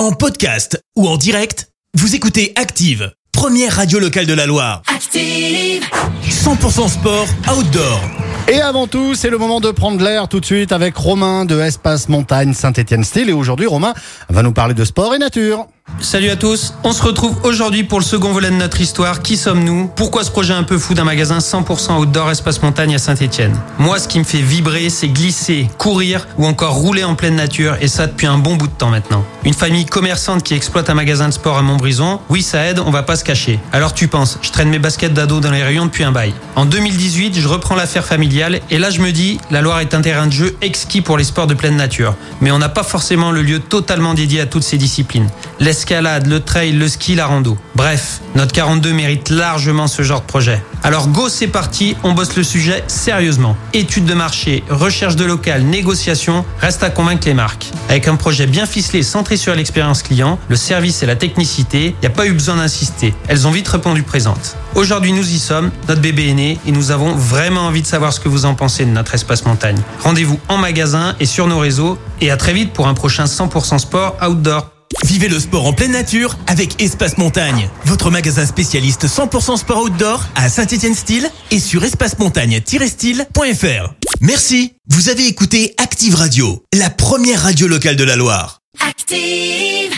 En podcast ou en direct, vous écoutez Active, première radio locale de la Loire. Active. 100% sport outdoor. Et avant tout, c'est le moment de prendre l'air tout de suite avec Romain de Espace Montagne Saint-Étienne Style. Et aujourd'hui, Romain va nous parler de sport et nature. Salut à tous, on se retrouve aujourd'hui pour le second volet de notre histoire. Qui sommes-nous? Pourquoi ce projet un peu fou d'un magasin 100% outdoor espace montagne à Saint-Etienne Moi, ce qui me fait vibrer, c'est glisser, courir ou encore rouler en pleine nature et ça depuis un bon bout de temps maintenant. Une famille commerçante qui exploite un magasin de sport à Montbrison, oui, ça aide, on va pas se cacher. Alors tu penses, je traîne mes baskets d'ado dans les rayons depuis un bail. En 2018, je reprends l'affaire familiale et là je me dis, la Loire est un terrain de jeu exquis pour les sports de pleine nature. Mais on n'a pas forcément le lieu totalement dédié à toutes ces disciplines l'escalade, le trail, le ski, la rando. Bref, notre 42 mérite largement ce genre de projet. Alors go, c'est parti, on bosse le sujet sérieusement. Études de marché, recherche de local, négociation, reste à convaincre les marques. Avec un projet bien ficelé, centré sur l'expérience client, le service et la technicité, il n'y a pas eu besoin d'insister. Elles ont vite répondu présentes. Aujourd'hui, nous y sommes, notre bébé est né et nous avons vraiment envie de savoir ce que vous en pensez de notre espace montagne. Rendez-vous en magasin et sur nos réseaux et à très vite pour un prochain 100% sport outdoor. Vivez le sport en pleine nature avec Espace Montagne, votre magasin spécialiste 100% sport outdoor à Saint-Étienne Style et sur espacemontagne-style.fr. Merci, vous avez écouté Active Radio, la première radio locale de la Loire. Active.